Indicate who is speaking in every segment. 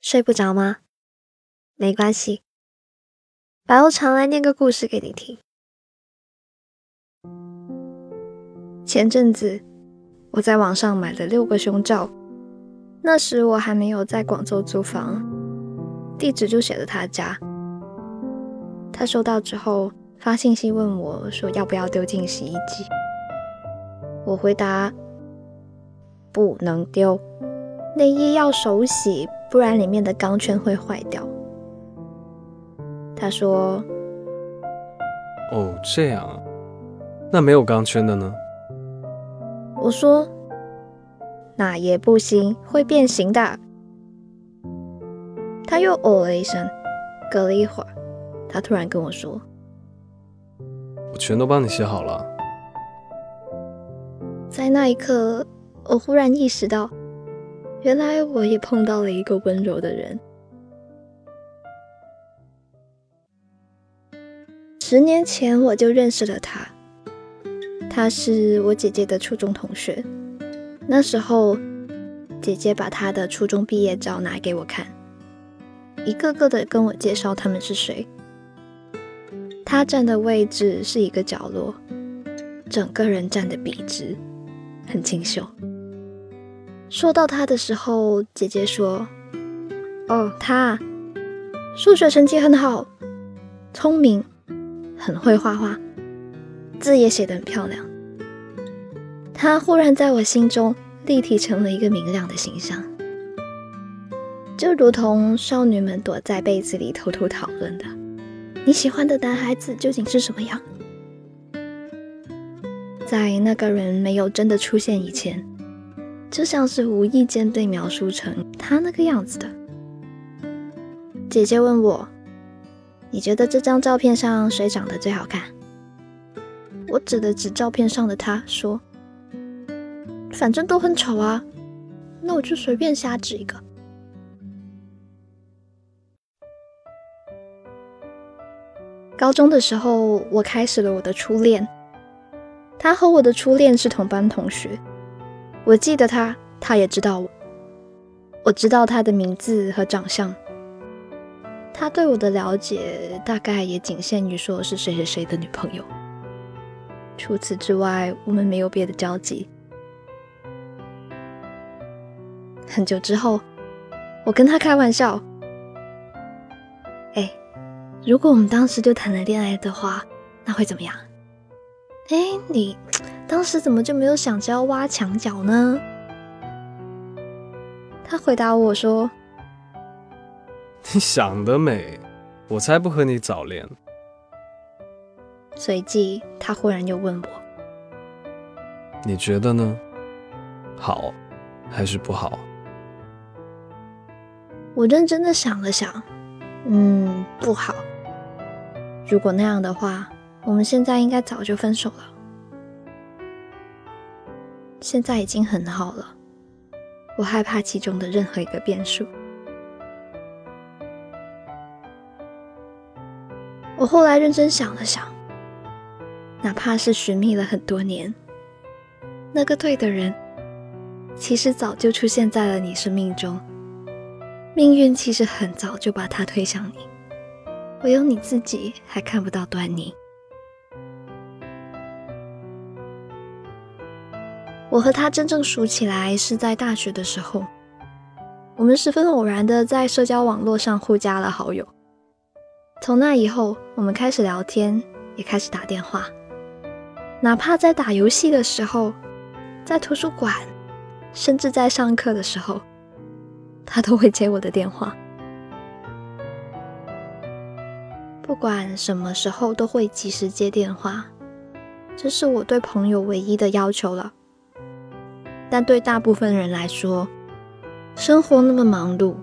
Speaker 1: 睡不着吗？没关系，白欧常来念个故事给你听。前阵子我在网上买了六个胸罩，那时我还没有在广州租房，地址就写了他家。他收到之后发信息问我，说要不要丢进洗衣机。我回答不能丢，内衣要手洗，不然里面的钢圈会坏掉。他说：“
Speaker 2: 哦，这样啊，那没有钢圈的呢？”
Speaker 1: 我说：“那也不行，会变形的。”他又哦了一声，隔了一会儿，他突然跟我说：“
Speaker 2: 我全都帮你写好了。”
Speaker 1: 在那一刻，我忽然意识到，原来我也碰到了一个温柔的人。十年前我就认识了他，他是我姐姐的初中同学。那时候，姐姐把她的初中毕业照拿给我看，一个个的跟我介绍他们是谁。他站的位置是一个角落，整个人站得笔直，很清秀。说到他的时候，姐姐说：“哦，他数学成绩很好，聪明。”很会画画，字也写得很漂亮。他忽然在我心中立体成了一个明亮的形象，就如同少女们躲在被子里偷偷讨论的：“你喜欢的男孩子究竟是什么样？”在那个人没有真的出现以前，就像是无意间被描述成他那个样子的。姐姐问我。你觉得这张照片上谁长得最好看？我指了指照片上的他，说：“反正都很丑啊，那我就随便瞎指一个。”高中的时候，我开始了我的初恋。他和我的初恋是同班同学，我记得他，他也知道我，我知道他的名字和长相。他对我的了解大概也仅限于说是谁谁谁的女朋友，除此之外，我们没有别的交集。很久之后，我跟他开玩笑：“哎，如果我们当时就谈了恋爱的话，那会怎么样？”哎，你当时怎么就没有想着要挖墙角呢？他回答我说。
Speaker 2: 你想得美，我才不和你早恋。
Speaker 1: 随即，他忽然又问我：“
Speaker 2: 你觉得呢？好，还是不好？”
Speaker 1: 我认真的想了想，嗯，不好。如果那样的话，我们现在应该早就分手了。现在已经很好了，我害怕其中的任何一个变数。我后来认真想了想，哪怕是寻觅了很多年，那个对的人，其实早就出现在了你生命中。命运其实很早就把他推向你，唯有你自己还看不到端倪。我和他真正熟起来是在大学的时候，我们十分偶然的在社交网络上互加了好友。从那以后，我们开始聊天，也开始打电话。哪怕在打游戏的时候，在图书馆，甚至在上课的时候，他都会接我的电话。不管什么时候，都会及时接电话，这是我对朋友唯一的要求了。但对大部分人来说，生活那么忙碌，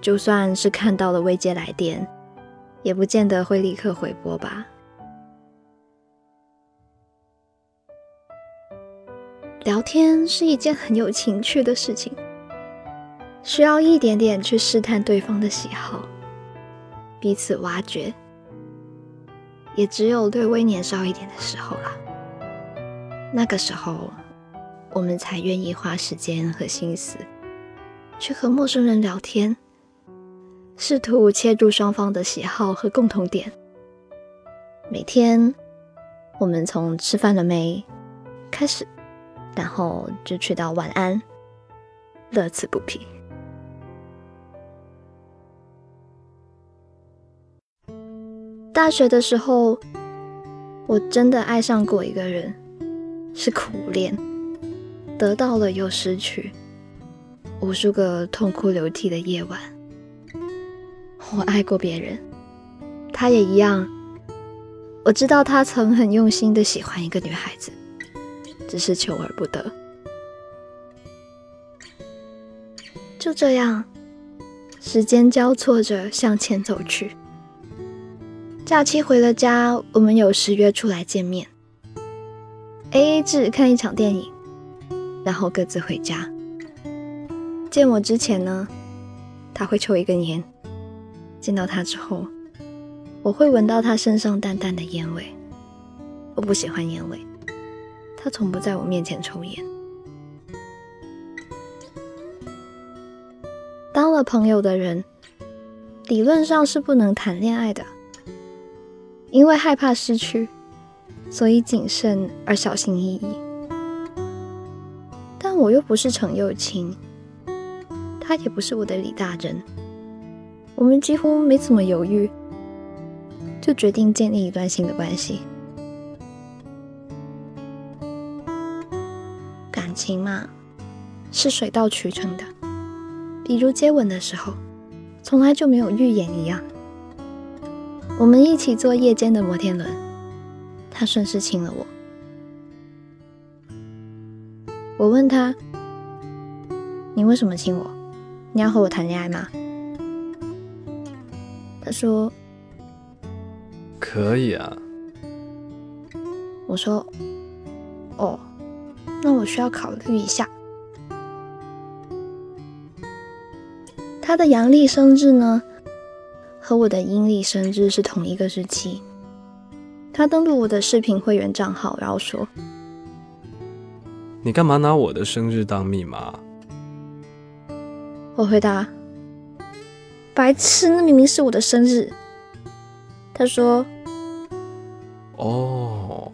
Speaker 1: 就算是看到了未接来电。也不见得会立刻回拨吧。聊天是一件很有情趣的事情，需要一点点去试探对方的喜好，彼此挖掘。也只有略微年少一点的时候了，那个时候，我们才愿意花时间和心思去和陌生人聊天，试图切入双方的喜好和共同点。每天，我们从吃饭了没开始，然后就去到晚安，乐此不疲。大学的时候，我真的爱上过一个人，是苦恋，得到了又失去，无数个痛哭流涕的夜晚。我爱过别人，他也一样。我知道他曾很用心的喜欢一个女孩子，只是求而不得。就这样，时间交错着向前走去。假期回了家，我们有时约出来见面，A A 制看一场电影，然后各自回家。见我之前呢，他会抽一根烟；见到他之后。我会闻到他身上淡淡的烟味，我不喜欢烟味。他从不在我面前抽烟。当了朋友的人，理论上是不能谈恋爱的，因为害怕失去，所以谨慎而小心翼翼。我又不是程又青，他也不是我的李大人，我们几乎没怎么犹豫。就决定建立一段新的关系。感情嘛，是水到渠成的。比如接吻的时候，从来就没有预演一样。我们一起坐夜间的摩天轮，他顺势亲了我。我问他：“你为什么亲我？你要和我谈恋爱吗？”他说。
Speaker 2: 可以啊，
Speaker 1: 我说，哦，那我需要考虑一下。他的阳历生日呢，和我的阴历生日是同一个日期。他登录我的视频会员账号，然后说：“
Speaker 2: 你干嘛拿我的生日当密码？”
Speaker 1: 我回答：“白痴，那明明是我的生日。”他说：“
Speaker 2: 哦，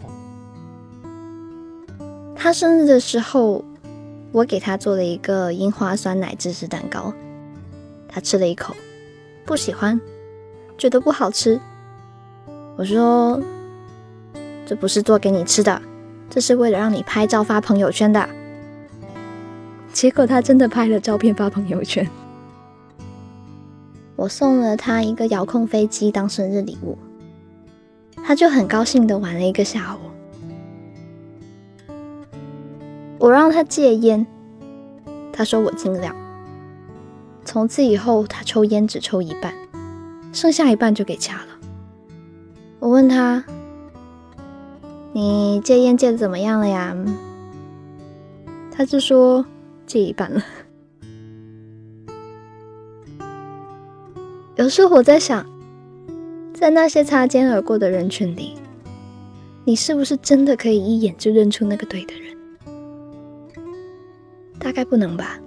Speaker 1: 他生日的时候，我给他做了一个樱花酸奶芝士蛋糕。他吃了一口，不喜欢，觉得不好吃。我说：这不是做给你吃的，这是为了让你拍照发朋友圈的。结果他真的拍了照片发朋友圈。”我送了他一个遥控飞机当生日礼物，他就很高兴的玩了一个下午。我让他戒烟，他说我尽量。从此以后，他抽烟只抽一半，剩下一半就给掐了。我问他：“你戒烟戒的怎么样了呀？”他就说：“戒一半了。”有时候我在想，在那些擦肩而过的人群里，你是不是真的可以一眼就认出那个对的人？大概不能吧。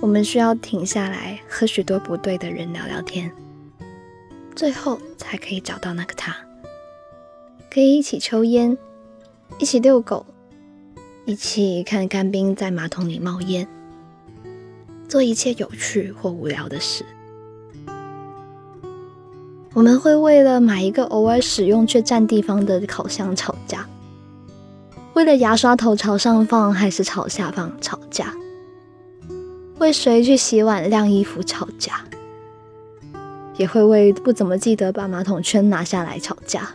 Speaker 1: 我们需要停下来和许多不对的人聊聊天，最后才可以找到那个他。可以一起抽烟，一起遛狗，一起看干冰在马桶里冒烟，做一切有趣或无聊的事。我们会为了买一个偶尔使用却占地方的烤箱吵架，为了牙刷头朝上放还是朝下放吵架，为谁去洗碗晾衣服吵架，也会为不怎么记得把马桶圈拿下来吵架。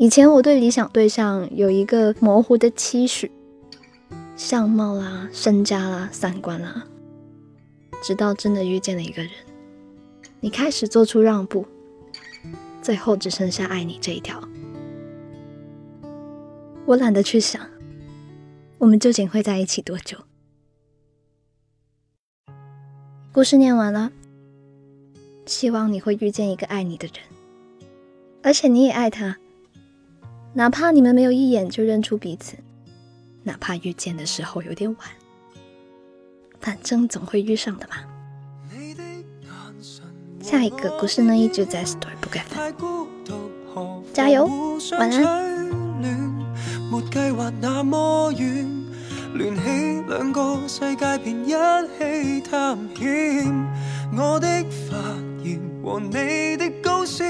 Speaker 1: 以前我对理想对象有一个模糊的期许，相貌啦、身家啦、三观啦。直到真的遇见了一个人，你开始做出让步，最后只剩下爱你这一条。我懒得去想，我们究竟会在一起多久。故事念完了，希望你会遇见一个爱你的人，而且你也爱他，哪怕你们没有一眼就认出彼此，哪怕遇见的时候有点晚。
Speaker 3: 反正总会遇上的嘛。下一个故事呢，一直在 Story 不改分，加油，晚安。没计划那么远，联起两个世界便一起探险。我的发炎和你的高烧，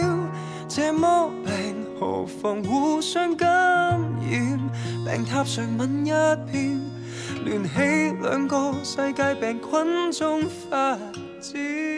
Speaker 3: 这么病何妨互相感染？病榻上吻一遍，联起两个世界病菌中发展。